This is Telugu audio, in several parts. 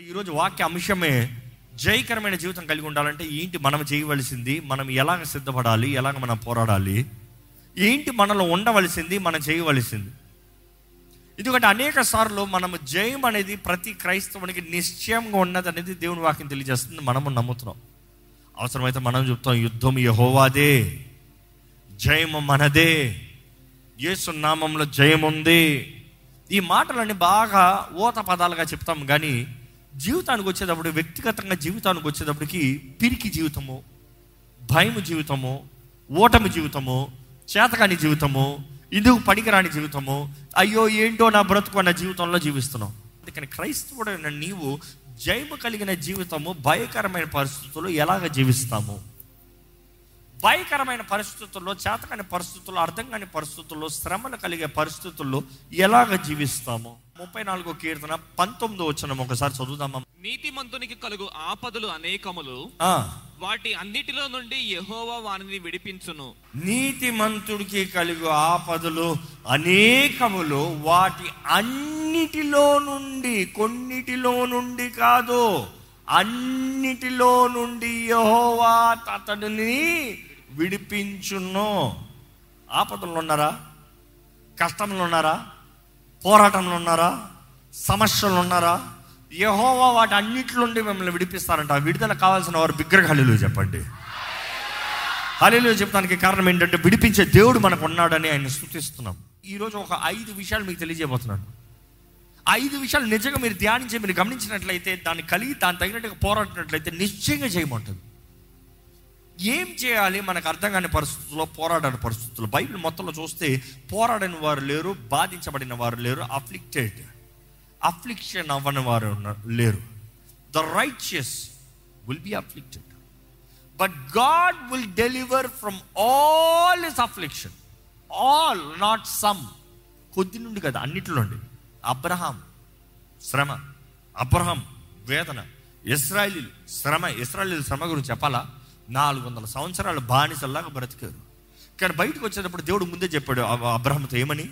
ఈరోజు వాక్య అంశమే జయకరమైన జీవితం కలిగి ఉండాలంటే ఏంటి మనం చేయవలసింది? మనం ఎలాగ సిద్ధపడాలి? ఎలాగ మనం పోరాడాలి? ఏంటి మనలో ఉండవలసింది? మనం చేయవలసింది? ఎందుకంటే అనేక సార్లు మనము జయం అనేది ప్రతి క్రైస్తవునికి నిశ్చయంగా ఉన్నది అనేది దేవుని వాక్యం తెలియజేస్తుంది. మనము నమ్ముతున్నాం. అవసరమైతే మనం చెప్తాం యుద్ధం యహోవాదే జయము మనదే యేసు నామంలో జయం ఉంది ఈ మాటలన్నీ బాగా ఓత పదాలుగా చెప్తాం. కానీ జీవితానికి వచ్చేటప్పుడు వ్యక్తిగతంగా జీవితానికి వచ్చేటప్పటికి పిరికి జీవితము భయము జీవితము ఓటమి జీవితము చేతకాని జీవితము ఇందుకు పనికిరాని జీవితము అయ్యో ఏంటో నా బ్రతుకు అన్న జీవితంలో జీవిస్తున్నాం. అందుకని క్రైస్తవుడైన నీవు జయము కలిగిన జీవితము భయకరమైన పరిస్థితుల్లో ఎలాగ జీవిస్తాము? భయకరమైన పరిస్థితుల్లో చేతకాని పరిస్థితుల్లో అర్థం కాని పరిస్థితుల్లో శ్రమలు కలిగే పరిస్థితుల్లో ఎలాగ జీవిస్తాము? ముప్పై నాలుగో కీర్తన పంతొమ్మిదో వచ్చిన ఒకసారి చదువుదామా? నీతిమంతునికి కలుగు ఆపదలు అనేకములు. ఆ, వాటి అన్నిటిలో నుండి యెహోవా వారిని విడిపించును. నీతిమంతుడికి కలిగు ఆపదలు అనేకములు వాటి అన్నిటిలో నుండి కొన్నిటిలో నుండి కాదు అన్నిటిలో నుండి యెహోవా అతడిని విడిపించును. ఆపదలు ఉన్నారా? కష్టంలో ఉన్నారా? పోరాటంలో ఉన్నారా? సమస్యలు ఉన్నారా? యహోవా వాటి అన్నింటిలోండి మిమ్మల్ని విడిపిస్తారంట. ఆ విడుదల కావాల్సిన వారు బిగ్గరగా హల్లేలూయా చెప్పండి. హలీలు చెప్పడానికి కారణం ఏంటంటే విడిపించే దేవుడు మనకు ఉన్నాడని ఆయన స్థుతిస్తున్నాం. ఈరోజు ఒక ఐదు విషయాలు మీకు తెలియజేయబోతున్నాను. ఐదు విషయాలు నిజంగా మీరు ధ్యానించి మీరు గమనించినట్లయితే దాన్ని కలిగి దాని తగినట్టుగా పోరాడినట్లయితే నిశ్చయంగా చేయమంటుంది. ఏం చేయాలి మనకు అర్థం కాని పరిస్థితుల్లో పోరాడని పరిస్థితుల్లో? బైబిల్ మొత్తంలో చూస్తే పోరాడని వారు లేరు బాధించబడిన వారు లేరు అఫ్లిక్టెడ్ అఫ్లిక్షన్ అవ్వని వారు లేరు. The righteous will be afflicted but God will deliver from all his affliction all not some కొద్ది నుండి కదా అన్నిటిలో అబ్రహాం శ్రమ. అబ్రహాం వేదన. ఇస్రాయలీలు శ్రమ. ఇస్రాయలీల శ్రమ గురించి చెప్పాలా? నాలుగు వందల సంవత్సరాలు బానిసల్లాగా బ్రతికారు. కానీ బయటకు వచ్చేటప్పుడు దేవుడు ముందే చెప్పాడు అబ్రహంతో ఏమని?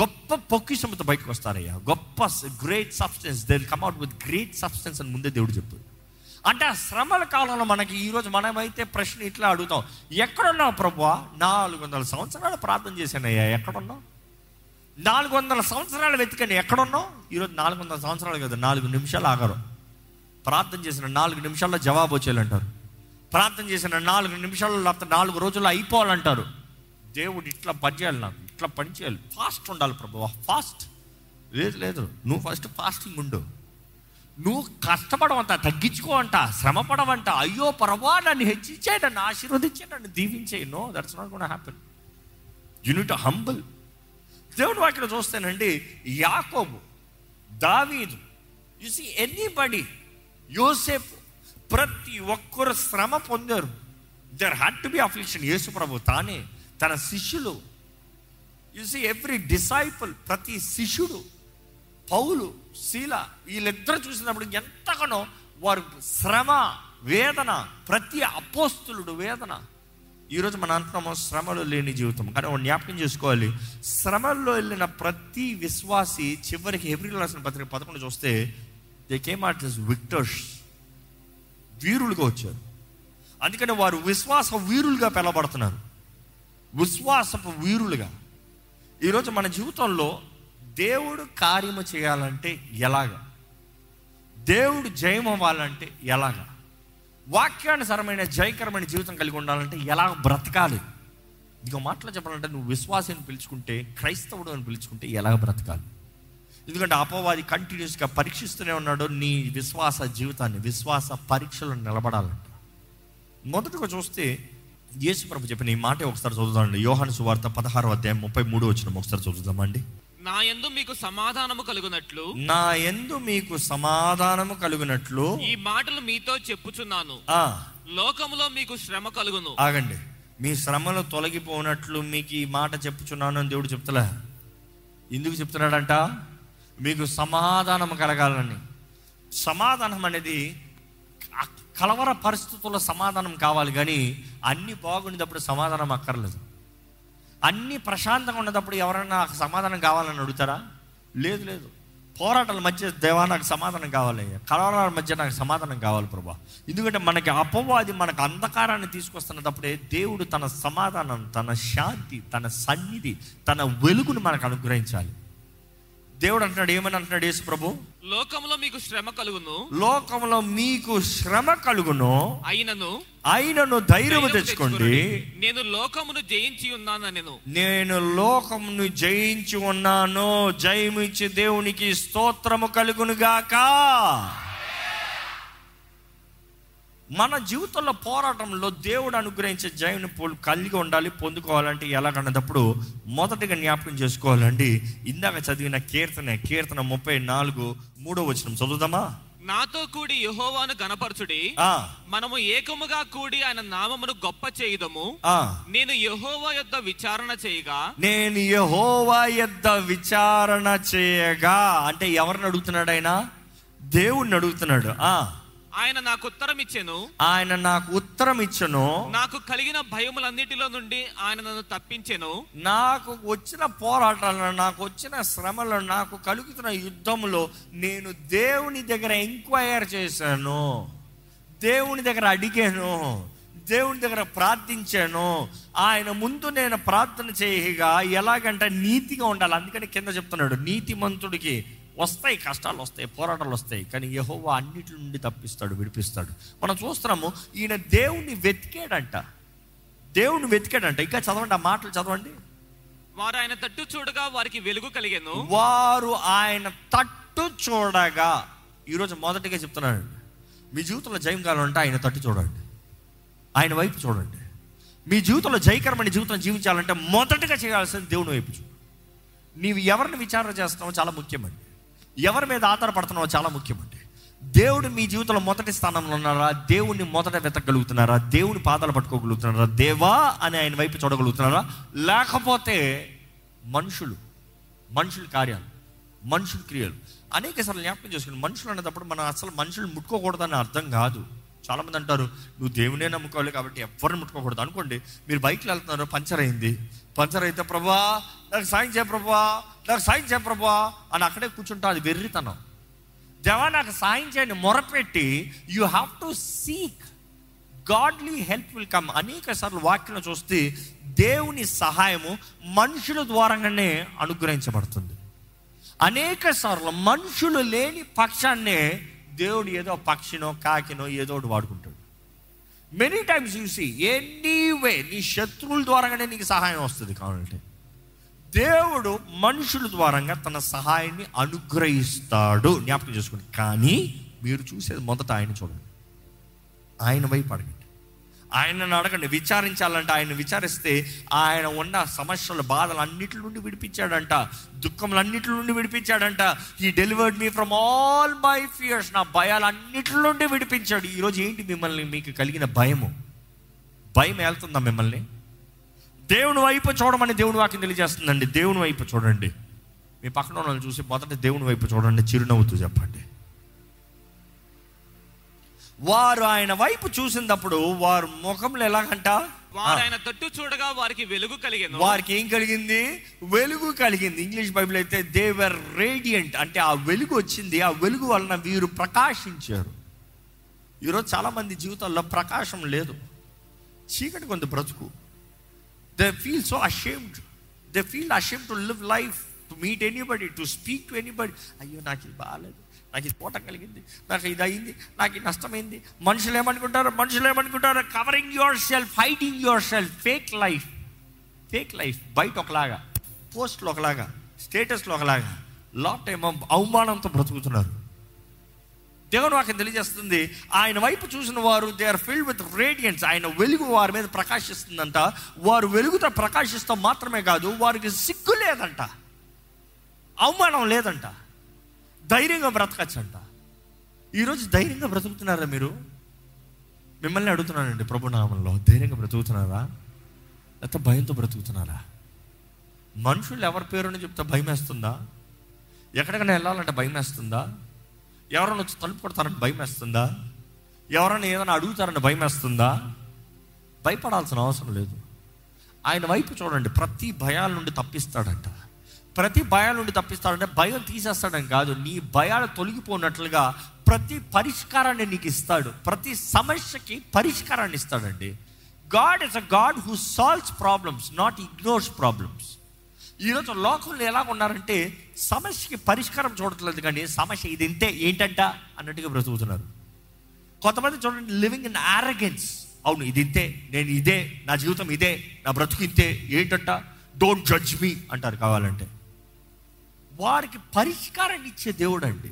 గొప్ప పొక్కిషంతో బయటకు వస్తారయ్యా గొప్ప great substance they come out with great substance అని ముందే దేవుడు చెప్పాడు. అంటే ఆ శ్రమల కాలంలో మనకి ఈరోజు మనమైతే ప్రశ్న ఇట్లా అడుగుతాం. ఎక్కడున్నావు ప్రభువా? నాలుగు వందల సంవత్సరాలు ప్రార్థన చేశానయ్యా. ఎక్కడున్నావు? నాలుగు వందల సంవత్సరాలు వెతికండి. ఎక్కడున్నావు? ఈరోజు నాలుగు వందల సంవత్సరాలు కదా నాలుగు నిమిషాలు ఆగరు. ప్రార్థన చేసిన నాలుగు నిమిషాల్లో జవాబు వచ్చేయాలంటారు. ప్రార్థన చేసిన నాలుగు నిమిషాల్లో లేకపోతే నాలుగు రోజుల్లో అయిపోవాలంటారు. దేవుడు ఇట్లా పనిచేయాలి నాకు ఇట్లా పని చేయాలి. ఫాస్ట్ ఉండాలి ప్రభు ఫాస్ట్ లేదు లేదు. నువ్వు ఫస్ట్ ఫాస్టింగ్ ఉండు. నువ్వు కష్టపడవంట తగ్గించుకోవంట శ్రమ పడవంట అయ్యో పరవా నన్ను హెచ్చించే నన్ను ఆశీర్వదించే నన్ను దీవించే. No that's not gonna happen unit humble దేవుడు వాక్యం చూస్తేనండి యాకోబు దావీదు యు సీ ఎనీబడి యోసేపు ప్రతి ఒక్కరు శ్రమ పొందారు. There had to be affliction Yesu ప్రభు తానే తన శిష్యులు. యు సీ ఎవ్రీ డిసైపుల్ ప్రతి శిష్యుడు పౌలు శీల వీళ్ళిద్దరు చూసినప్పుడు ఎంతగానో వారు శ్రమ వేదన ప్రతి అపోస్తులుడు వేదన. ఈరోజు మన అంటున్నాము శ్రమలు లేని జీవితం. కానీ ఒక జ్ఞాపకం చేసుకోవాలి. శ్రమల్లో వెళ్ళిన ప్రతి విశ్వాసి చివరికి ఎవ్రీ రాసిన పత్రిక పదకొండు చూస్తే they came out this victors వీరులుగా వచ్చారు. అందుకని వారు విశ్వాస వీరులుగా పిలవబడుతున్నారు. విశ్వాసపు వీరులుగా. ఈరోజు మన జీవితంలో దేవుడు కార్యము చేయాలంటే ఎలాగ? దేవుడు జయం అవ్వాలంటే ఎలాగ? వాక్యానుసరమైన జయకరమైన జీవితం కలిగి ఉండాలంటే ఎలా బ్రతకాలి? ఇంకో మాటలో చెప్పాలంటే నువ్వు విశ్వాసాన్ని పిలుచుకుంటే క్రైస్తవుడు అని పిలుచుకుంటే ఎలా బ్రతకాలి? ఎందుకంటే అపవాది కంటిన్యూస్గా పరీక్షిస్తూనే ఉన్నాడు. నీ విశ్వాస జీవితాన్ని విశ్వాస పరీక్షలు నిలబడాలంట. మొదటగా చూస్తే యేసు ప్రభు చెప్పిన ఈ మాట ఒకసారి చదువుదామండి. యోహాను సువార్త పదహారు అధ్యాయం ముప్పై మూడు వచ్చిన ఒకసారి చదువుదామండి. నా యందు మీకు సమాధానము కలుగునట్లు నా ఎందు మీకు సమాధానము కలుగునట్లు ఈ మాటలు మీతో చెప్పుచున్నాను. ఆ. లోకములో మీకు శ్రమ కలుగును. ఆగండి. మీ శ్రమలు తొలగిపోనట్లు మీకు ఈ మాట చెప్పుచున్నాను అని దేవుడు చెప్తలే. ఎందుకు చెప్తున్నాడంట? మీకు సమాధానం కలగాలని. సమాధానం అనేది కలవర పరిస్థితుల్లో సమాధానం కావాలి కానీ అన్ని బాగుండేటప్పుడు సమాధానం అక్కర్లేదు. అన్ని ప్రశాంతంగా ఉన్నప్పుడు ఎవరైనా సమాధానం కావాలని అడుగుతారా? లేదు లేదు. పోరాటాల మధ్య దేవా నాకు సమాధానం కావాలి కలవరాల మధ్య నాకు సమాధానం కావాలి ప్రభా. ఎందుకంటే మనకి అపవాది మనకు అంధకారాన్ని తీసుకొస్తున్నప్పుడే దేవుడు తన సమాధానం తన శాంతి తన సన్నిధి తన వెలుగును మనకు అనుగ్రహించాలి. దేవుడు అంటున్నాడు ఏమని అంటున్నాడు యేసు ప్రభు? లోకంలో మీకు శ్రమ కలుగును. లోకంలో మీకు శ్రమ కలుగును. అయినను అయినను ధైర్యము ధైర్యము తెచ్చుకోండి. నేను లోకమును జయించి ఉన్నాను నేను నేను లోకమును జయించి ఉన్నాను. జయము ఇచ్చి దేవునికి స్తోత్రము కలుగును గాక. మన జీవితంలో పోరాటంలో దేవుడు అనుగ్రహించే జయమును పొ- కలిగి ఉండాలి పొందుకోవాలంటే ఎలాగన్నప్పుడు మొదటిగా జ్ఞాపకం చేసుకోవాలండి. ఇందాక చదివిన కీర్తన కీర్తన ముప్పై నాలుగు మూడో వచనం. చదువుదామా? నాతో కూడి యెహోవాను గనపరచుడి ఆ, మనము ఏకముగా కూడి ఆయన నామమును గొప్ప చేయుదము. ఆ. నేను యెహోవా యొద్ద విచారణ చేయగా. నేను యహోవా యొద్ద విచారణ చేయగా. అంటే ఎవరిని అడుగుతున్నాడు ఆయన? దేవుణ్ణి అడుగుతున్నాడు. ఆ. ఆయన నాకు ఉత్తరం ఇచ్చెను ఆయన నాకు ఉత్తరం ఇచ్చను నాకు కలిగిన భయములన్నిటిలో నుండి ఆయన నన్ను తప్పించెను. నాకు వచ్చిన పోరాటాలను నాకు వచ్చిన శ్రమలు నాకు కలుగుతున్న యుద్ధంలో నేను దేవుని దగ్గర ఎంక్వైర్ చేశాను. దేవుని దగ్గర అడిగాను. దేవుని దగ్గర ప్రార్థించాను. ఆయన ముందు నేను ప్రార్థన చేయగా ఎలాగంటే నీతిగా ఉండాలి. అందుకని కింద చెప్తున్నాడు నీతిమంతుడికి వస్తాయి కష్టాలు వస్తాయి పోరాటాలు వస్తాయి కానీ యహోవా అన్నిటి నుండి తప్పిస్తాడు విడిపిస్తాడు. మనం చూస్తున్నాము ఈయన దేవుణ్ణి వెతికాడంట. దేవుణ్ణి వెతికాడంట. ఇంకా చదవండి ఆ మాటలు చదవండి. వారు ఆయన తట్టు చూడగా వారికి వెలుగు కలిగెను. వారు ఆయన తట్టు చూడగా. ఈరోజు మొదటిగా చెప్తున్నాను మీ జీవితంలో జయం కావాలంటే ఆయన తట్టు చూడండి. ఆయన వైపు చూడండి. మీ జీవితంలో జయకరమైన జీవితం జీవించాలంటే మొదటగా చేయాల్సింది దేవుని వైపు చూడు. నీవు ఎవరిని విచారణ చేస్తున్నావో చాలా ముఖ్యమండి. ఎవరి మీద ఆధారపడుతున్నావో చాలా ముఖ్యమండి. దేవుడు మీ జీవితంలో మొదటి స్థానంలో ఉన్నారా? దేవుణ్ణి మొదట వెతకగలుగుతున్నారా? దేవుని పాదాలు పట్టుకోగలుగుతున్నారా? దేవా అని ఆయన వైపు చూడగలుగుతున్నారా? లేకపోతే మనుషులు మనుషుల కార్యాలు మనుషుల క్రియలు. అనేక సార్లు జ్ఞాపకం చేసుకుని మనుషులు అనేటప్పుడు మనం అసలు మనుషులు ముట్టుకోకూడదని అర్థం కాదు. చాలామంది అంటారు నువ్వు దేవునే నమ్ముకోవాలి కాబట్టి ఎవరిని ముట్టుకోకూడదు. అనుకోండి మీరు బైక్లో వెళ్తున్నారు పంచర్ అయింది. పంచర్ అయితే ప్రభా నాకు సాయం చేయ ప్రభా. నాకు సాయం చేయ ప్రభా అని అక్కడే కూర్చుంటా. అది వెర్రితనం. దేవా నాకు సాయం చేయని మొరపెట్టి you have to seek godly help will come అనేక సార్లు వాక్యం చూస్తే దేవుని సహాయము మనుషుల ద్వారంగానే అనుగ్రహించబడుతుంది. అనేక సార్లు మనుషులు లేని పక్షాన్నే దేవుడు ఏదో పక్షినో కాకినో ఏదో ఒకటి వాడుకుంటాడు. మెనీ టైమ్స్ చూసి ఎనీవే నీ శత్రువుల ద్వారానే నీకు సహాయం వస్తుంది కావాలంటే. దేవుడు మనుషుల ద్వారంగా తన సహాయాన్ని అనుగ్రహిస్తాడు. జ్ఞాపకం చేసుకోండి. కానీ మీరు చూసేది మొదట ఆయన చూడండి. ఆయన వైపు అడగండి. ఆయనను అడగండి. విచారించాలంటే ఆయన విచారిస్తే ఆయన ఉన్న సమస్యల బాధలు అన్నిటి నుండి విడిపించాడంట. దుఃఖములన్నిటి నుండి విడిపించాడంట. ఈ delivered me from all my fears నా భయాలు అన్నిటి నుండి విడిపించాడు. ఈరోజు ఏంటి మిమ్మల్ని మీకు కలిగిన భయము? భయం వెళ్తుందా మిమ్మల్ని? దేవుని వైపు చూడమని దేవుని వాక్యం తెలియజేస్తుందండి. దేవుని వైపు చూడండి. మీ పక్కన వాళ్ళని చూసి మొదట దేవుని వైపు చూడండి. చిరునవ్వుతూ చెప్పండి. వారు ఆయన వైపు చూసినప్పుడు వారు ముఖంలో ఎలాగంట? వారు ఆయన తట్టు చూడగా వారికి వెలుగు కలిగెను వారికి ఏం కలిగింది? వెలుగు కలిగింది. ఇంగ్లీష్ బైబిల్ అయితే దేవర్ రేడియంట్. అంటే ఆ వెలుగు వచ్చింది. ఆ వెలుగు వలన వీరు ప్రకాశించారు. ఈరోజు చాలా మంది జీవితాల్లో ప్రకాశం లేదు. చీకటి కొంత బ్రతుకు. They feel so ashamed they feel ashamed to live life to meet anybody to speak to anybody అయ్యో నాకు ఇది బాగాలేదు నాకు ఇది పోట కలిగింది. నాకు ఇది అయింది నాకు ఇది నష్టమైంది. మనుషులు ఏమనుకుంటారు? మనుషులు ఏమనుకుంటారు? Covering yourself hiding yourself fake life fake life బయట ఒకలాగా. పోస్ట్లో ఒకలాగా. స్టేటస్లో ఒకలాగా. లాట్ ఏమో అవమానంతో బ్రతుకుతున్నారు. దేవుడు వాక్యం తెలియజేస్తుంది ఆయన వైపు చూసిన వారు they are filled with radiance ఆయన వెలుగు వారి మీద ప్రకాశిస్తుందంట. వారు వెలుగుతో ప్రకాశిస్తాం మాత్రమే కాదు వారికి సిగ్గు లేదంట. అవమానం లేదంట. ధైర్యంగా బ్రతకచ్చంట. ఈరోజు ధైర్యంగా బ్రతుకుతున్నారా మీరు? మిమ్మల్ని అడుగుతున్నానండి ప్రభునామంలో. ధైర్యంగా బ్రతుకుతున్నారా? లేకపోతే భయంతో బ్రతుకుతున్నారా? మనుషులు ఎవరి పేరుని చెప్తే భయం వేస్తుందా ఎక్కడికైనా వెళ్ళాలంటే భయం వేస్తుందా ఎవరైనా వచ్చి తలుపు కొడతారని భయం వేస్తుందా? ఎవరైనా ఏదైనా అడుగుతారని భయం వేస్తుందా? భయపడాల్సిన అవసరం లేదు. ఆయన వైపు చూడండి ప్రతి భయాల నుండి తప్పిస్తాడంట. ప్రతి భయాల నుండి తప్పిస్తాడంటే భయం తీసేస్తాడని కాదు. నీ భయాలు తొలగిపోయినట్లుగా ప్రతి పరిష్కారాన్ని నీకు ఇస్తాడు. ప్రతి సమస్యకి పరిష్కారాన్ని ఇస్తాడండి. God is a God who solves problems not ignores problems ఈరోజు లోకంలో ఎలా ఉన్నారంటే సమస్యకి పరిష్కారం చూడట్లేదు కానీ సమస్య ఇది ఇంతే ఏంటంట అన్నట్టుగా బ్రతుకుతున్నారు కొంతమంది చూడండి లివింగ్ ఇన్ ఆరగెన్స్ అవును ఇది ఇంతే నేను ఇదే నా జీవితం ఇదే నా బ్రతుకు ఇంతే ఏంటంట? డోంట్ జడ్జ్ మీ అంటారు కావాలంటే. వారికి పరిష్కారం ఇచ్చే దేవుడు అండి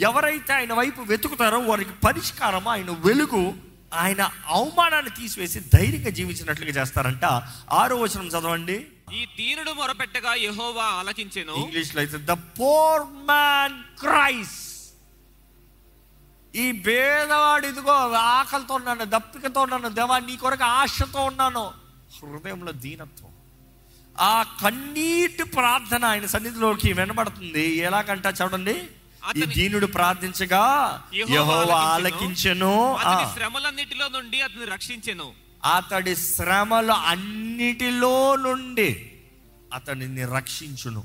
ఎవరైతే ఆయన వైపు వెతుకుతారో వారికి పరిష్కారం ఆయన వెలుగు ఆయన అవమానాన్ని తీసివేసి ధైర్యంగా జీవించినట్లుగా చేస్తారంట. ఆరో వచనం చదవండి. ఈ దీనుడు మొరపెట్టగా యెహోవా ఆలకించెను. ఇంగ్లీష్లో అయితే ద పోర్ మ్యాన్ క్రైస్ ఈ భేదవాడు ఇదిగో ఆకలితో ఉన్నాను దప్పికతో ఉన్నాను దేవా నీ కొరకు ఆశతో ఉన్నాను. హృదయంలో దీనత్వం. ఆ కన్నీటి ప్రార్థన ఆయన సన్నిధిలోకి వినబడుతుంది. ఎలాగంట చూడండి. ఈ దీనుడు ప్రార్థించగా యెహోవా ఆలకించెను. శ్రమలన్నిటిలో నుండి అతని రక్షించెను. అతడి శ్రమలు అన్నిటిలో నుండి అతడిని రక్షించును.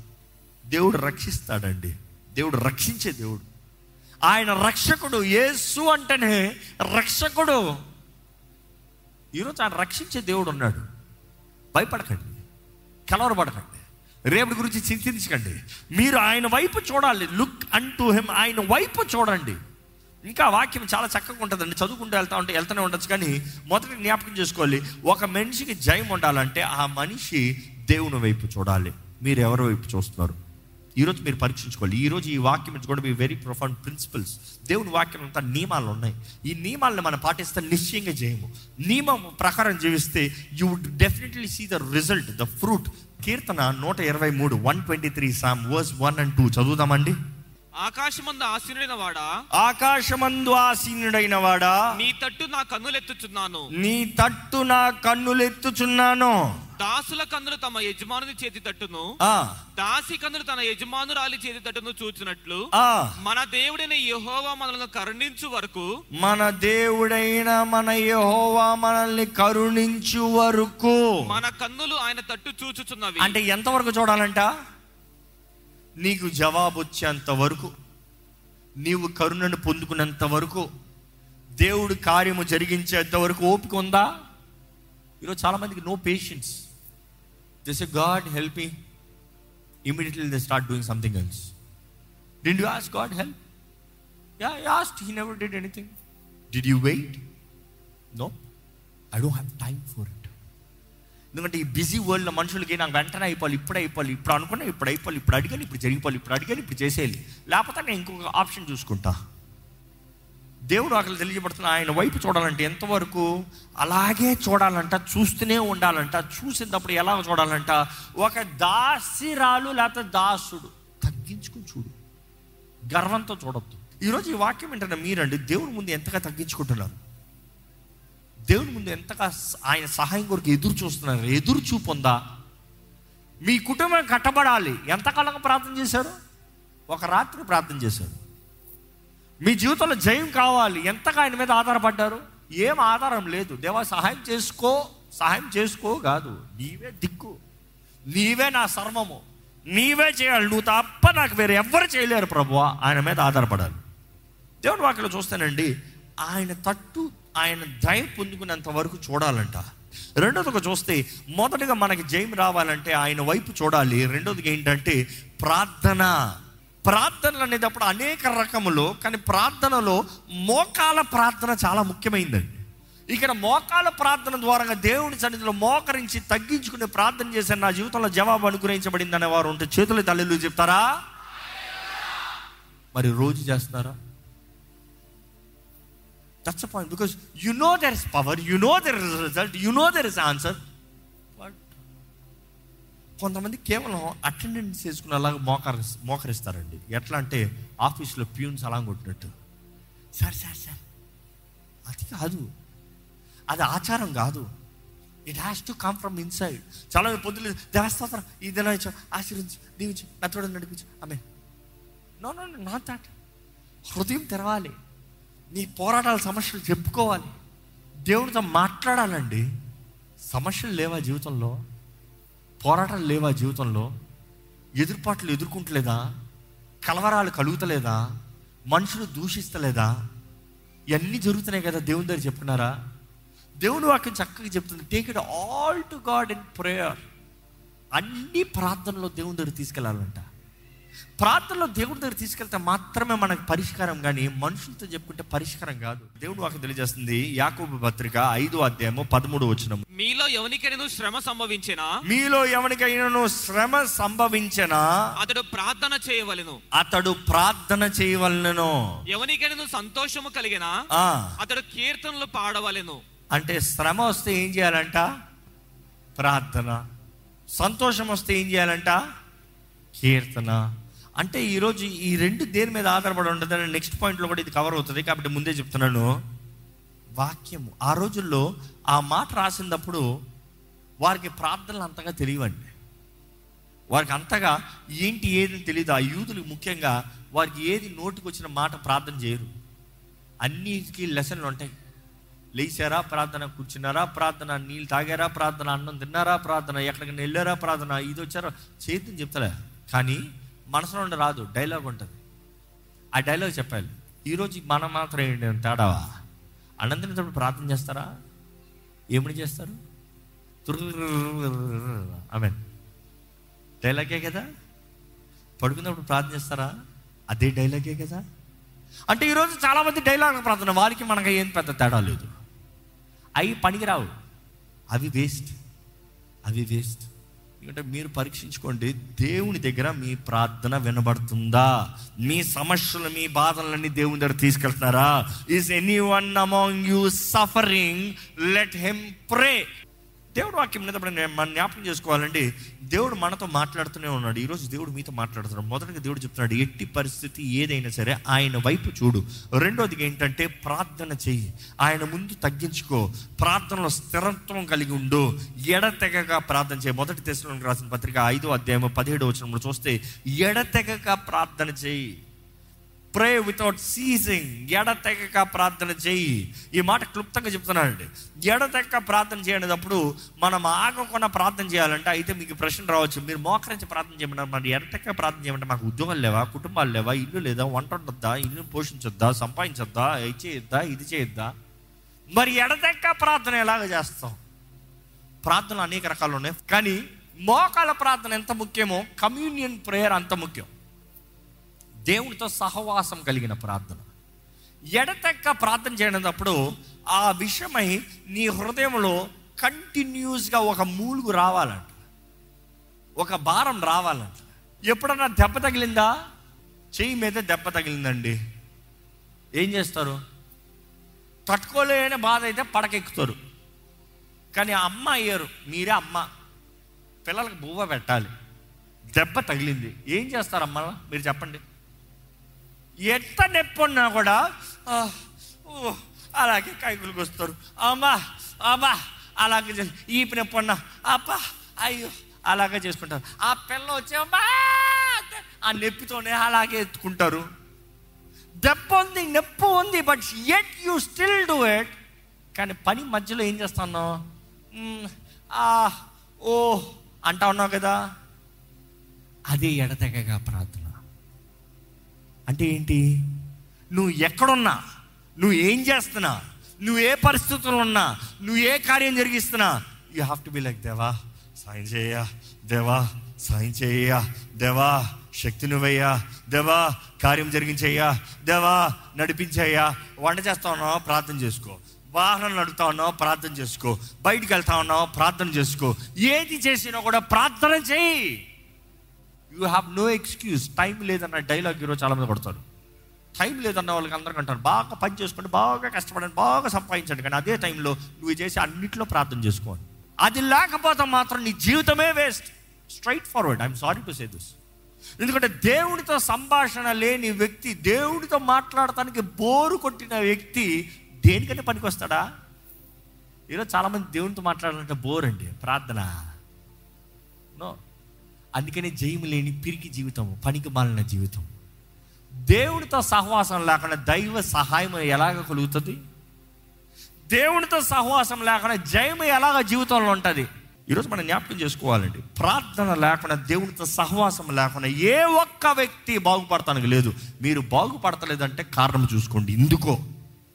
దేవుడు రక్షిస్తాడండి. దేవుడు రక్షించే దేవుడు. ఆయన రక్షకుడు యేసు అంటేనే రక్షకుడు. ఈరోజు ఆయన రక్షించే దేవుడు ఉన్నాడు. భయపడకండి. కలవరపడకండి. రేపటి గురించి చింతించకండి. మీరు ఆయన వైపు చూడాలి. లుక్ అంటూ హిమ్. ఆయన వైపు చూడండి. ఇంకా వాక్యం చాలా చక్కగా ఉంటుందండి. చదువుకుంటూ వెళ్తా ఉంటే వెళ్తూనే ఉండొచ్చు కానీ మొదటి జ్ఞాపకం చేసుకోవాలి. ఒక మనిషికి జయం ఉండాలంటే ఆ మనిషి దేవుని వైపు చూడాలి. మీరు ఎవరి వైపు చూస్తున్నారు? ఈరోజు మీరు పరీక్షించుకోవాలి. ఈరోజు ఈ వాక్యం కూడా మీ వెరీ ప్రొఫౌండ్ ప్రిన్సిపల్స్ దేవుని వాక్యం అంతా నియమాలు ఉన్నాయి. ఈ నియమాలను మనం పాటిస్తే నిశ్చయంగా జయము. నియమం ప్రకారం జీవిస్తే you would definitely see the result the fruit కీర్తన నూట ఇరవై మూడు one twenty three psalm verse one and two చదువుదామండి. ఆకాశమందు ఆశీనుడైన వాడా ఆకాశమందు ఆసీనుడైన వాడా నీ తట్టు నా కన్నులెత్తుచున్నాను. నీ తట్టు నా కన్నులెత్తుచున్నాను. దాసుల కన్నులు తమ యజమానుని చేతి తట్టును. ఆ, దాసి కన్నులు తన యజమానురాలి చేతి తట్టును చూచినట్లు ఆ, మన దేవుడైన యెహోవా మనలను కరుణించు వరకు మన దేవుడైన మన యెహోవా మనల్ని కరుణించు వరకు మన కన్నులు ఆయన తట్టు చూచుచున్నవి. అంటే ఎంతవరకు చూడాలంట? నీకు జవాబు వచ్చేంత వరకు నీవు కరుణను పొందుకునేంత వరకు దేవుడు కార్యము జరిగించేంత వరకు ఓపిక ఉందా? ఈరోజు చాలామందికి no patience this God help me immediately they start doing something else did you ask God help yeah yes he never did anything did you wait no I don't have time for it ఎందుకంటే ఈ బిజీ వరల్డ్లో మనుషులకి నాకు వెంటనే అయిపోవాలి ఇప్పుడు అయిపోవాలి ఇప్పుడు అనుకున్నా ఇప్పుడు అయిపోవాలి ఇప్పుడు అడిగాను ఇప్పుడు జరిగిపోవాలి ఇప్పుడు అడిగాను ఇప్పుడు చేసేయాలి. లేకపోతే నేను ఇంకొక ఆప్షన్ చూసుకుంటా. దేవుడు అక్కడ తెలియబడుతున్న ఆయన వైపు చూడాలంటే ఎంతవరకు అలాగే చూడాలంట చూస్తూనే ఉండాలంట చూసినప్పుడు ఎలా చూడాలంట? ఒక దాసిరాలు లేకపోతే దాసుడు. తగ్గించుకుని చూడు. గర్వంతో చూడొద్దు. ఈరోజు ఈ వాక్యం ఏంటంటే మీరండి దేవుడి ముందు ఎంతగా తగ్గించుకుంటున్నారు? దేవుని ముందు ఎంతగా స- ఆయన సహాయం కొరకు ఎదురు చూస్తున్నారు ఎదురు చూపు ఉందా? మీ కుటుంబం కట్టబడాలి. ఎంతకాలం ప్రార్థన చేశారు? ఒక రాత్రి ప్రార్థన చేశారు. మీ జీవితంలో జయం కావాలి. ఎంతగా ఆయన మీద ఆధారపడ్డారు? ఏం ఆధారం లేదు. దేవా సహాయం చేసుకో. సహాయం చేసుకో కాదు. నీవే దిక్కు. నీవే నా సర్వము. నీవే చేయాలి. నువ్వు తప్ప నాకు వేరే ఎవ్వరు చేయలేరు ప్రభు ఆయన మీద ఆధారపడాలి. దేవుడు వాక్యలో చూస్తానండి ఆయన తట్టు ఆయన దయ పొందుకునేంత వరకు చూడాలంట. రెండోదిగా చూస్తే మొదటగా మనకి జయం రావాలంటే ఆయన వైపు చూడాలి. రెండోది ఏంటంటే ప్రార్థన. ప్రార్థనలు అనేటప్పుడు అనేక రకములు కానీ ప్రార్థనలో మోకాల ప్రార్థన చాలా ముఖ్యమైందండి. ఇక్కడ మోకాల ప్రార్థన ద్వారా దేవుని సన్నిధిలో మోకరించి తగ్గించుకుని ప్రార్థన చేసే నా జీవితంలో జవాబు అనుగ్రహించబడింది అనే వారు ఉంటే చేతులు తల్లిలు చెప్తారా? మరి రోజు చేస్తారా that's point because you know there is power you know there is result you know there is answer but కొంతమంది కేవలం అటెండెన్స్ వేసుకుని అలాగ మోకరి మోకరిస్తారండి. ఎట్లా అంటే ఆఫీస్లో ప్యూన్స్ అలా కొట్టినట్టు. సార్ సార్ సార్ అది కాదు. అది ఆచారం కాదు. It has to come from inside చాలా పొద్దులేదు పొద్దులు దేవస్థానం ఈ దిన ఆశీర్వించు దీవించు నచ్చడం నడిపించు ఆమె నో నో నాట్ దాట్ హృదయం తెరవాలి. నీ పోరాటాల సమస్యలు చెప్పుకోవాలి. దేవునితో మాట్లాడాలండి. సమస్యలు లేవా జీవితంలో? పోరాటాలు లేవా జీవితంలో? ఎదురుపాట్లు ఎదుర్కొంటలేదా? కలవరాలు కలుగుతలేదా? మనుషులు దూషిస్తలేదా? ఇవన్నీ జరుగుతున్నాయి కదా దేవుని దగ్గర చెప్పుకున్నారా? దేవుని వాక్యం చక్కగా చెప్తుంది. Take it all to God in prayer అన్ని ప్రార్థనలో దేవుని దగ్గర తీసుకెళ్ళాలంట ప్రార్థనలో దేవుడి దగ్గర తీసుకెళ్తే మాత్రమే మనకు పరిష్కారం కానీ మనుషులతో చెప్పుకుంటే పరిష్కారం కాదు. దేవుడు వాక్యం తెలియజేస్తుంది యాకోబు పత్రిక ఐదో అధ్యాయము పదమూడు వచ్చిన మీలో ఎవరికైనా శ్రమ సంభవించినా? మీలో ఎవరికైనాను శ్రమ సంభవించనా? అతడు ప్రార్థన చేయవలెను. అతడు ప్రార్థన చేయవలనను ఎవరికైనా సంతోషము కలిగినా? అతడు కీర్తనలు పాడవలెను. అంటే శ్రమ వస్తే ఏం చేయాలంట? ప్రార్థన. సంతోషం వస్తే ఏం చేయాలంట? కీర్తన. అంటే ఈరోజు ఈ రెండు దేని మీద ఆధారపడి ఉంటుందని నెక్స్ట్ పాయింట్లో కూడా ఇది కవర్ అవుతుంది. కాబట్టి ముందే చెప్తున్నాను. వాక్యము. ఆ రోజుల్లో ఆ మాట రాసినప్పుడు వారికి ప్రార్థనలు అంతగా తెలియవండి. వారికి అంతగా ఏంటి ఏది తెలియదు ఆ యూదులకు ముఖ్యంగా వారికి ఏది నోటికి వచ్చిన మాట ప్రార్థన చేయరు. అన్నిటికీ లెసన్లు ఉంటాయి. లేచారా ప్రార్థన కూర్చున్నారా ప్రార్థన నీళ్ళు తాగారా ప్రార్థన అన్నం తిన్నారా ప్రార్థన ఎక్కడికైనా వెళ్ళారా ప్రార్థన ఇది వచ్చారా? చేతిని చెప్తలే. కానీ మనసులో ఉండి రాదు డైలాగ్ ఉంటుంది. ఆ డైలాగ్ చెప్పాలి. ఈరోజు మనం మాత్రం ఏంటి తేడావా? అనంతరం ప్రార్థన చేస్తారా? ఏమిటి చేస్తారు? ఆమె డైలాగే కదా? పడుకున్నప్పుడు ప్రార్థన చేస్తారా? అదే డైలాగే కదా? అంటే ఈరోజు చాలామంది డైలాగ్ ప్రార్థన వారికి మనకి ఏం పెద్ద తేడా లేదు. అవి పనికిరావు. అవి వేస్ట్ అవి వేస్ట్ ఎందుకంటే మీరు పరీక్షించుకోండి దేవుని దగ్గర మీ ప్రార్థన వినబడుతుందా? మీ సమస్యలు మీ బాధలన్నీ దేవుని దగ్గర తీసుకెళ్తున్నారా? Is anyone among you suffering let him pray దేవుడు వాక్యం విన్నప్పుడు మన జ్ఞాపకం చేసుకోవాలండి. దేవుడు మనతో మాట్లాడుతూనే ఉన్నాడు. ఈరోజు దేవుడు మీతో మాట్లాడుతున్నాడు. మొదటగా దేవుడు చెప్తున్నాడు ఎట్టి పరిస్థితి ఏదైనా సరే ఆయన వైపు చూడు. రెండోది ఏంటంటే ప్రార్థన చెయ్యి. ఆయన ముందు తగ్గించుకో. ప్రార్థనలో స్థిరత్వం కలిగి ఉండు. ఎడతెగక ప్రార్థన చేయి మొదటి తెశలోనికి రాసిన పత్రిక ఐదో అధ్యాయం పదిహేడు వచ్చినప్పుడు చూస్తే ఎడతెగక ప్రార్థన చేయి ప్రే వితౌట్ సీజింగ్ ఎడతెగక ప్రార్థన చేయి. ఈ మాట క్లుప్తంగా చెప్తున్నానండి. ఎడతెక్క ప్రార్థన చేయనప్పుడు మనం ఆగకుండా ప్రార్థన చేయాలంటే అయితే మీకు ప్రశ్న రావచ్చు. మీరు మోకరించి ప్రార్థన చేయమన్నారు. మరి ఎడతెక్క ప్రార్థన చేయమంటే మాకు ఉద్యోగాలు లేవా? కుటుంబాలు లేవా? ఇల్లు లేదా? వంట ఉండొద్దా ఇల్లు పోషించొద్దా? సంపాదించొద్దా? ఇది చేయొద్దా? ఇది చేయొద్దా? మరి ఎడతెక్క ప్రార్థన ఎలాగ చేస్తాం? ప్రార్థనలు అనేక రకాలు ఉన్నాయి. కానీ మోకాల ప్రార్థన ఎంత ముఖ్యమో కమ్యూనియన్ ప్రేయర్ అంత ముఖ్యం. దేవునితో సహవాసం కలిగిన ప్రార్థన. ఎడతెక్క ప్రార్థన చేయనప్పుడు ఆ విషయమై నీ హృదయంలో కంటిన్యూస్గా ఒక మూలుగు రావాలంట. ఒక భారం రావాలంట. ఎప్పుడన్నా దెబ్బ తగిలిందా? చెయ్యి మీద దెబ్బ తగిలిందండి. ఏం చేస్తారు? తట్టుకోలేని బాధ అయితే పడకెక్కుతారు. కానీ అమ్మ అయ్యారు. మీరే అమ్మ. పిల్లలకు బువ్వ పెట్టాలి. దెబ్బ తగిలింది. ఏం చేస్తారు అమ్మ? మీరు చెప్పండి. ఎంత నొప్పి ఉన్నా కూడా ఓ, అలాగే కైకులకు వస్తారు అమ్మా అమ్మా అలాగే చేసి ఈపి నొప్పి ఉన్నా అబ్బా అయ్యో అలాగే చేసుకుంటారు. ఆ పిల్ల వచ్చే అమ్మా ఆ నొప్పితోనే అలాగే ఎత్తుకుంటారు. దెబ్బ ఉంది నొప్పి ఉంది but yet you still do it కానీ పని మధ్యలో ఏం చేస్తాను? ఆ ఓ అంటా ఉన్నావు కదా. అదే ఎడతెగగా ప్రార్థన. అంటే ఏంటి? నువ్వు ఎక్కడున్నా నువ్వు ఏం చేస్తున్నా నువ్వు ఏ పరిస్థితుల్లో ఉన్నా నువ్వు ఏ కార్యం జరిగిస్తున్నా you have to be like దేవా సాయం చేయ దేవా సాయం చేయ దేవా శక్తి నువ్వయ్యా. దేవా కార్యం జరిగించేయ్యా. దేవా నడిపించేయ్యా. వంట చేస్తా ఉన్నావు? ప్రార్థన చేసుకో. వాహనం నడుపుతా ఉన్నావు? ప్రార్థన చేసుకో. బయటికి వెళ్తా ఉన్నావు? ప్రార్థన చేసుకో. ఏది చేసినా కూడా ప్రార్థన చేయి. You have no excuse time లేదన్న డైలాగ్ ఈరోజు చాలామంది కొడతారు. టైం లేదన్న వాళ్ళకి అందరికీ అంటారు. బాగా పని చేసుకోండి బాగా కష్టపడండి బాగా సంపాదించండి. కానీ అదే టైంలో నువ్వు చేసి అన్నిట్లో ప్రార్థన చేసుకోండి అది లేకపోతే మాత్రం నీ జీవితమే waste straightforward I'm sorry to say this ఎందుకంటే దేవుడితో సంభాషణ లేని వ్యక్తి దేవుడితో మాట్లాడటానికి బోరు కొట్టిన వ్యక్తి దేనికంటే పనికి వస్తాడా ఈరోజు చాలామంది దేవునితో మాట్లాడాలంటే బోర్ అండి ప్రార్థన. నో అందుకనే జయము లేని పిరికి జీవితం పనికి మాలిన జీవితం. దేవుడితో సహవాసం లేకుండా దైవ సహాయం ఎలాగ కలుగుతుంది? దేవునితో సహవాసం లేకుండా జయము ఎలాగ జీవితంలో ఉంటుంది? ఈరోజు మనం జ్ఞాపకం చేసుకోవాలండి ప్రార్థన లేకుండా దేవునితో సహవాసం లేకుండా ఏ ఒక్క వ్యక్తి బాగుపడతానికి లేదు. మీరు బాగుపడతలేదంటే కారణం చూసుకోండి ఎందుకో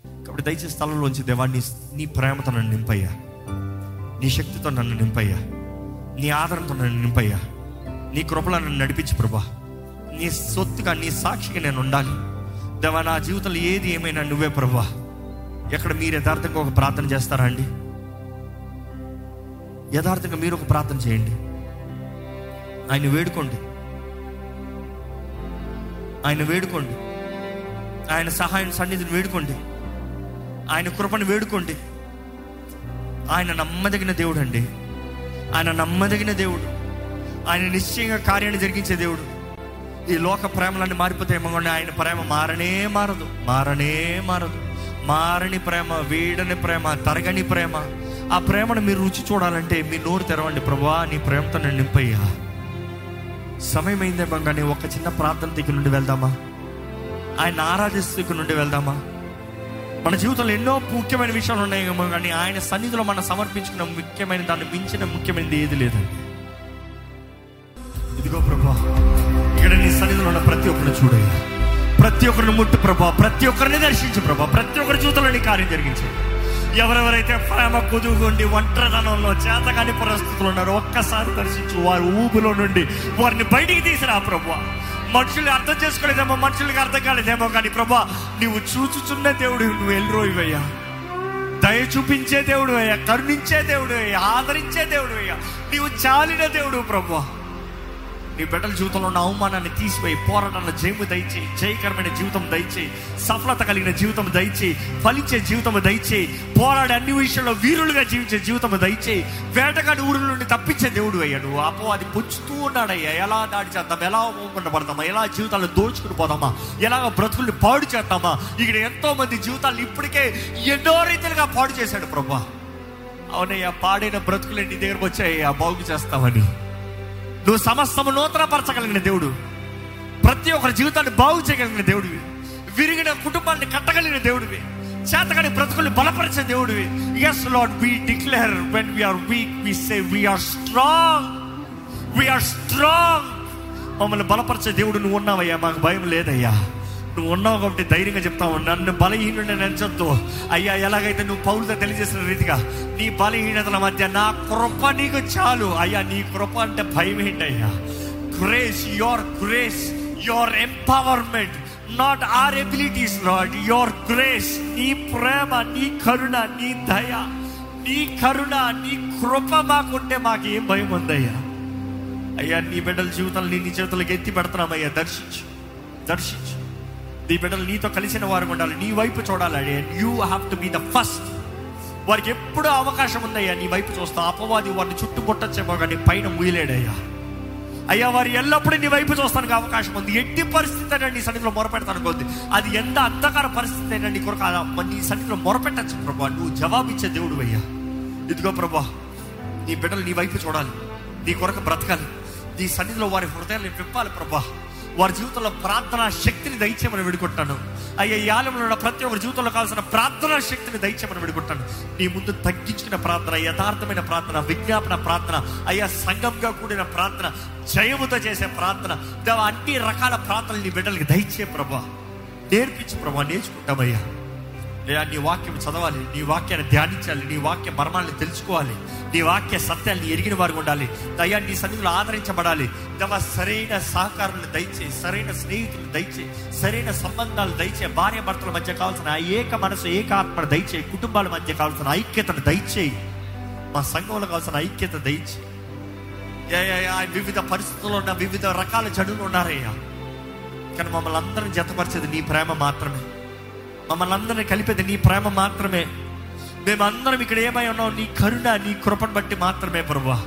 కాబట్టి దయచేసి స్థలంలోంచి దేవాన్ని నీ ప్రేమతో నన్ను నింపయ్యా. నీ శక్తితో నన్ను నింపయ్యా. నీ ఆదరణతో నన్ను నింపయ్యా. నీ కృపలో నన్ను నడిపించు ప్రభా. నీ సొత్తుగా నీ సాక్షిగా నేను ఉండాలి. దేవా నా జీవితంలో ఏది ఏమైనా నువ్వే ప్రభా. ఎక్కడ మీరు యథార్థంగా ఒక ప్రార్థన చేస్తారా అండి? యథార్థంగా మీరు ఒక ప్రార్థన చేయండి. ఆయన వేడుకోండి. ఆయన వేడుకోండి. ఆయన సహాయం సన్నిధిని వేడుకోండి. ఆయన కృపను వేడుకోండి. ఆయన నమ్మదగిన దేవుడు అండి ఆయన నమ్మదగిన దేవుడు. ఆయన నిశ్చయంగా కార్యాన్ని జరిగించే దేవుడు. ఈ లోక ప్రేమలన్నీ మారిపోతే కానీ ఆయన ప్రేమ మారనే మారదు. మారనే మారదు. మారని ప్రేమ వీడని ప్రేమ తరగని ప్రేమ. ఆ ప్రేమను మీరు రుచి చూడాలంటే మీ నోరు తెరవండి. ప్రభా నీ ప్రేమతో నేను నింపయ్యా. సమయం అయిందేమో కానీ ఒక చిన్న ప్రార్థన దగ్గర నుండి వెళ్దామా? ఆయన ఆరాధిస్తూ నుండి వెళ్దామా? మన జీవితంలో ఎన్నో ముఖ్యమైన విషయాలు ఉన్నాయేమో కానీ ఆయన సన్నిధిలో మనం సమర్పించుకున్న ముఖ్యమైన దాన్ని మించిన ముఖ్యమైనది ఏది లేదండి. ఇదిగో ప్రభా ఇక్కడ నీ సన్నిధిలో ఉన్న ప్రతి ఒక్కరిని చూడయ్యా ప్రతి ఒక్కరిని ముట్టు ప్రభా ప్రతి ఒక్కరిని దర్శించు ప్రభా ప్రతి ఒక్కరి జీవితంలో నీ కార్యం జరిగించు. ఎవరెవరైతే ప్రేమ కుదుగుండి ఒంటరితనంలో చేతకాని పరిస్థితులు ఉన్నారో ఒక్కసారి దర్శించు. వారి ఊపులో నుండి వారిని బయటికి తీసిరా ప్రభా. మనుషులు అర్థం చేసుకోలేదేమో మనుషులకి అర్థం కాలేదేమో కానీ ప్రభా నువ్వు చూచుచున్న దేవుడు నువ్వు ఎల్రోయివయ్యా. దయ చూపించే దేవుడు అయ్యా కరుణించే దేవుడు అయ్యా ఆదరించే దేవుడు అయ్యా. నీవు చాలిన దేవుడు ప్రభా. నీ బిడ్డల జీవితంలో ఉన్న అవమానాన్ని తీసిపోయి పోరాటాల జయము దయచేయి జయకరమైన జీవితం దయచేయి సఫలత కలిగిన జీవితం దయచేయి ఫలించే జీవితం దయచేయి పోరాడే అన్ని విషయంలో వీరులుగా జీవించే జీవితం దయచేయి వేటగాడి ఊరుల నుండి తప్పించే దేవుడు అయ్యాడు అపో అది పుచ్చుతూ ఉన్నాడయ్యా. ఎలా దాడి చేద్దాం? ఎలా అవమానపడతామా ఎలా జీవితాలను దోచుకుని పోదామా? ఎలాగ బ్రతుకుల్ని పాడు చేద్దామా? ఇక్కడ ఎంతో మంది జీవితాలు ఇప్పటికే ఎన్నో రీతిలుగా పాడు చేశాడు ప్రభా. అవునయ్యా పాడైన బ్రతుకులు నీ దగ్గరకు వచ్చాయ్యా బాగు చేస్తామని నువ్వు సమస్తము నూతనపరచగలిగిన దేవుడు. ప్రతి ఒక్కరి జీవితాన్ని బాగు చేయగలిగిన దేవుడివి. విరిగిన కుటుంబాన్ని కట్టగలిగిన దేవుడివి. చేతగాని బ్రతుకుల్ని బలపరిచే దేవుడివి. Yes Lord we declare when we're weak we say we're strong we're strong మమ్మల్ని బలపరిచే దేవుడు నువ్వు ఉన్నావయ్యా. మాకు భయం లేదయ్యా. నువ్వు ఉన్నావు కాబట్టి ధైర్యంగా చెప్తావు నన్ను బలహీనుడిని నెంచొద్దు. అయ్యా ఎలాగైతే నువ్వు పౌరుతో తెలియజేసిన రీతిగా నీ బలహీనతల మధ్య నా కృప నీకు చాలు. అయ్యా నీ కృప అంటే భయం ఏంటయ్యా? Grace your grace your empowerment not our abilities not your grace నీ ప్రేమ నీ కరుణ నీ దయ నీ కరుణ నీ కృప మాకుంటే మాకు ఏం భయం ఉందయ్యా? అయ్యా నీ బిడ్డల జీవితాలు నీ నీ చేతులకు ఎత్తి పెడుతున్నామయ్యా. దర్శించు. దర్శించు. నీ బిడ్డలు నీతో కలిసిన వారు ఉండాలి. నీ వైపు చూడాలి you have to be the first వారికి ఎప్పుడు అవకాశం ఉందయ్యా నీ వైపు చూస్తా. అపవాది వారిని చుట్టుముట్టచ్చేమో కానీ పైన ముయలేడయ్యా. అయ్యా వారు ఎల్లప్పుడూ నీ వైపు చూస్తానికి అవకాశం ఉంది. ఎట్టి పరిస్థితి అయినా నీ సన్నిధిలో మొరపెడతాను అది ఎంత అంధకార పరిస్థితి అయినా నీ కొరకు నీ సన్నిధిలో మొరపెట్టచ్చు ప్రభా. నువ్వు జవాబిచ్చే దేవుడు అయ్యా. ఇదిగో ప్రభా నీ బిడ్డలు నీ వైపు చూడాలి. నీ కొరకు బ్రతకాలి. నీ సన్నిధిలో వారి హృదయాన్ని విప్పాలి ప్రభా. వారి జీవితంలో ప్రార్థనా శక్తిని దయచేయమని విడుకుంటాను అయ్యా ఈ ఆలయంలో ఉన్న ప్రతి ఒక్కరి జీవితంలో కావాల్సిన ప్రార్థనా శక్తిని దయచేయమని విడుకుంటాను నీ ముందు తగ్గించుకున్న ప్రార్థన యథార్థమైన ప్రార్థన విజ్ఞాపన ప్రార్థన అయ్యా సంఘంగా కూడిన ప్రార్థన జయముతో చేసే ప్రార్థన అన్ని రకాల ప్రార్థనలు నీ బిడ్డలకి దయచే ప్రభా. నేర్పించు ప్రభా నేర్చుకుంటామయ్యా. లేదా నీ వాక్యం చదవాలి. నీ వాక్యాన్ని ధ్యానించాలి. నీ వాక్య మర్మాలను తెలుసుకోవాలి. నీ వాక్య సత్యాన్ని ఎరిగిన వారు ఉండాలి. దయా నీ సన్నిధిలో ఆదరించబడాలి. దవ సరైన సహకారాలను దయచే సరైన స్నేహితులు దయచే సరైన సంబంధాలు దయచే భార్య భర్తల మధ్య కావాల్సిన ఏక మనసు ఏక ఆత్మ దయచే కుటుంబాల మధ్య కావాల్సిన ఐక్యతను దయచేయి. మా సంఘంలో కావాల్సిన ఐక్యత దయచేయి. వివిధ పరిస్థితుల్లో ఉన్న వివిధ రకాల జడులు ఉన్నారయ్యా. కానీ మమ్మల్ని అందరం జతపరిచేది నీ ప్రేమ మాత్రమే. మమ్మల్ని అందరినీ కలిపేది నీ ప్రేమ మాత్రమే. మేమందరం ఇక్కడ ఏమై ఉన్నాం నీ కరుణ నీ కృపను బట్టి మాత్రమే ప్రభా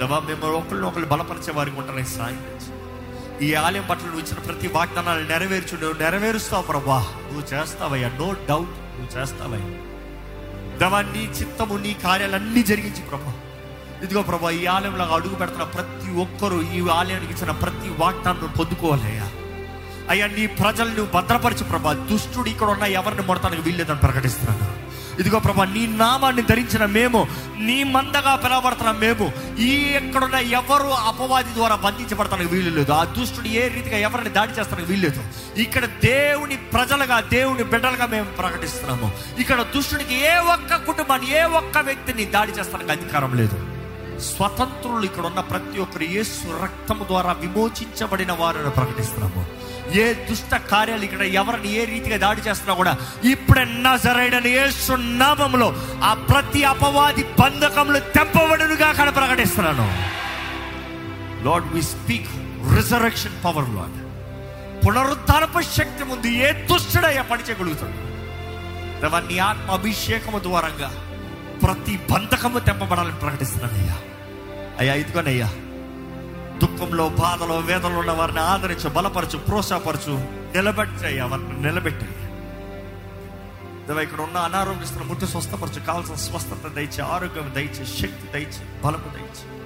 దేవా మేము ఒకరిని ఒకరు బలపరిచే వారికి ఉంటారని సాయం ఈ ఆలయం పట్ల నువ్వు ఇచ్చిన ప్రతి వాగ్దానాలు నెరవేర్చు నువ్వు నెరవేరుస్తావు ప్రభా నువ్వు చేస్తావయ్యా నో డౌట్ నువ్వు చేస్తావయ్యా. దేవా నీ చిత్తము నీ కార్యాలన్నీ జరిగించి ప్రభా. ఇదిగో ప్రభా ఈ ఆలయంలో అడుగు పెడుతున్న ప్రతి ఒక్కరూ ఈ ఆలయానికి ఇచ్చిన ప్రతి వాగ్దానం పొందుకోవాలయ్యా. అయ్యా నీ ప్రజల్ని నువ్వు భద్రపరచు ప్రభా. దుష్టుడు ఇక్కడ ఉన్న ఎవరిని మొడతానికి వీల్లేదని ప్రకటిస్తున్నాను ఇదిగో ప్రభా నీ నామాన్ని ధరించిన మేము నీ మందగా పిలవబడుతున్న మేము ఈ ఎక్కడున్న ఎవరు అపవాది ద్వారా బంధించబడతానికి వీలు లేదు ఆ దుష్టుడు ఏ రీతిగా ఎవరిని దాడి చేస్తానికి వీలు లేదు ఇక్కడ దేవుని ప్రజలుగా దేవుని బిడ్డలుగా మేము ప్రకటిస్తున్నాము. ఇక్కడ దుష్టుడికి ఏ ఒక్క కుటుంబాన్ని ఏ ఒక్క వ్యక్తిని దాడి చేస్తానికి అధికారం లేదు. స్వతంత్రులు ఇక్కడ ఉన్న ప్రతి ఒక్కరు యేసు రక్తము ద్వారా విమోచించబడిన వారిని ప్రకటిస్తున్నాము. ఏ దుష్ట కార్యాలు ఇక్కడ ఎవరిని ఏ రీతిగా దాడి చేస్తున్నా కూడా ఇప్పుడే నజరైడని ఏ సున్నామంలో ఆ ప్రతి అపవాది బంధకములు తెంపబడునుగా అక్కడ ప్రకటిస్తున్నాను. Lord we speak resurrection power Lord పునరుద్ధారపు శక్తి ముందు ఏ దుష్టుడయ్యా పనిచేయగలుగుతాడు దేవా, నీ ఆత్మ అభిషేకము ద్వారంగా ప్రతి బంధకము తెంపబడాలని ప్రకటిస్తున్నానయ్యా. అయ్యా ఇదిగోనయ్యా. దుఃఖంలో బాధలో వేదనలో ఉన్న వారిని ఆదరించు బలపరచు ప్రోత్సాహపరచు నిలబెట్టాయి వారిని నిలబెట్టాయి. దేవా ఇక్కడ ఉన్న అనారోగ్యస్తున్న ముట్టు స్వస్థపరచు కావాల్సిన స్వస్థత దయచే ఆరోగ్యం దయచే శక్తి దయచే బలము దయచి.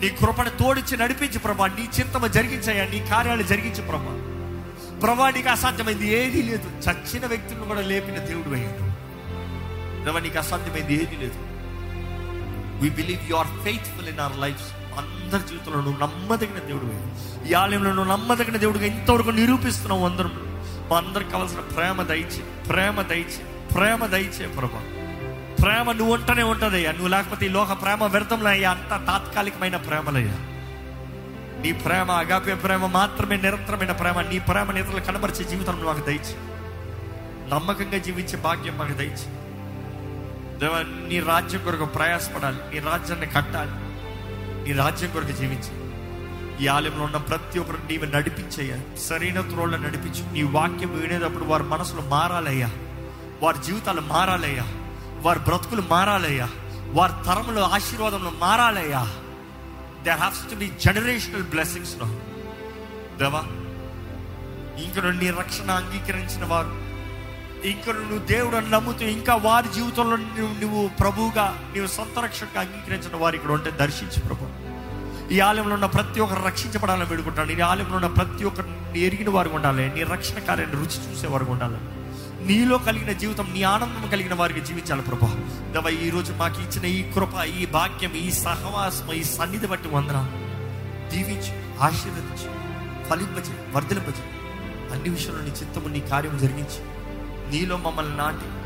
నీ కృపను తోడిచ్చి నడిపించి ప్రభా నీ చింతమ జరిగించాయా నీ కార్యాలు జరిగించి ప్రభా. ప్రభా నీకు అసాధ్యమైంది ఏదీ లేదు. చచ్చిన వ్యక్తులను కూడా లేపిన దేవుడు అయ్యాడు. దేవా నీకు అసాధ్యమైంది ఏదీ లేదు. We believe you are faithful in our life అందరి జీవితంలో నువ్వు నమ్మదగిన దేవుడు ఈ ఆలయంలో నువ్వు నమ్మదగిన దేవుడుగా ఇంతవరకు నిరూపిస్తున్నావు అందరం మా అందరికి కావాల్సిన ప్రేమ దయచే ప్రేమ దయచే ప్రేమ దయచే ప్రభా. ప్రేమ నువ్వు ఉంటనే ఉంటదయ్యా. నువ్వు లేకపోతే ఈ లోక ప్రేమ వ్యర్థంలో అయ్యా. అంత తాత్కాలికమైన ప్రేమలయ్యా. నీ ప్రేమ అగాపే ప్రేమ మాత్రమే నిరంతరమైన ప్రేమ. నీ ప్రేమ నేతలు కనబరిచే జీవితం మాకు దయచి. నమ్మకంగా జీవించే భాగ్యం మాకు దయచి. దేవా నీ రాజ్యం కొరకు ప్రయాసపడాలి. నీ రాజ్యాన్ని కట్టాలి. నీ రాజ్యం కొరకు జీవించి. ఈ ఆలయంలో ఉన్న ప్రతి ఒక్కరు నీవు నడిపించయ్యా. సరైన త్రోళ్ళ నడిపించు. నీ వాక్యం వినేటప్పుడు వారి మనసులు మారాలయ్యా. వారి జీవితాలు మారాలయ్యా. వారి బ్రతుకులు మారాలయ్యా. వారి తరములు ఆశీర్వాదంలో మారాలయ్యా. They haves to be generational blessings దేవా ఇంక నీ రక్షణ అంగీకరించిన వారు ఇంకా నువ్వు దేవుడు అని నమ్ముతూ ఇంకా వారి జీవితంలో నువ్వు నువ్వు ప్రభువుగా నువ్వు సంతరక్షణగా అంగీకరించిన వారు ఇక్కడ ఉంటే దర్శించు ప్రభు. ఈ ఆలయంలో ఉన్న ప్రతి ఒక్కరు రక్షించబడాలని వేడుకుంటాను. ఈ ఆలయంలో ఉన్న ప్రతి ఒక్కరు ఎరిగిన వారు ఉండాలి. నీ రక్షణ కార్యాన్ని రుచి చూసేవారు ఉండాలి. నీలో కలిగిన జీవితం నీ ఆనందం కలిగిన వారికి జీవించాలి ప్రభా. దవ ఈ రోజు మాకు ఇచ్చిన ఈ కృప ఈ భాగ్యం ఈ సహవాసం ఈ సన్నిధి బట్టి వందన దీవించు ఆశీర్వదించు ఫలింపజే వర్ధలింపజే అన్ని విషయంలో నీ చిత్తము నీ కార్యం జరిగించి. నీలో మమ్మల్ని నాటి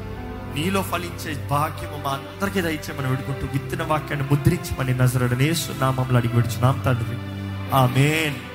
నీలో ఫలించే భాగ్యము మా అందరికీ దయచేయమని వేడుకుంటూ విత్తిన వాక్యాన్ని ముద్రించమని నజరడనేసు నామంలో అడిగి విడుచున్నాం తండ్రి. ఆమెన్.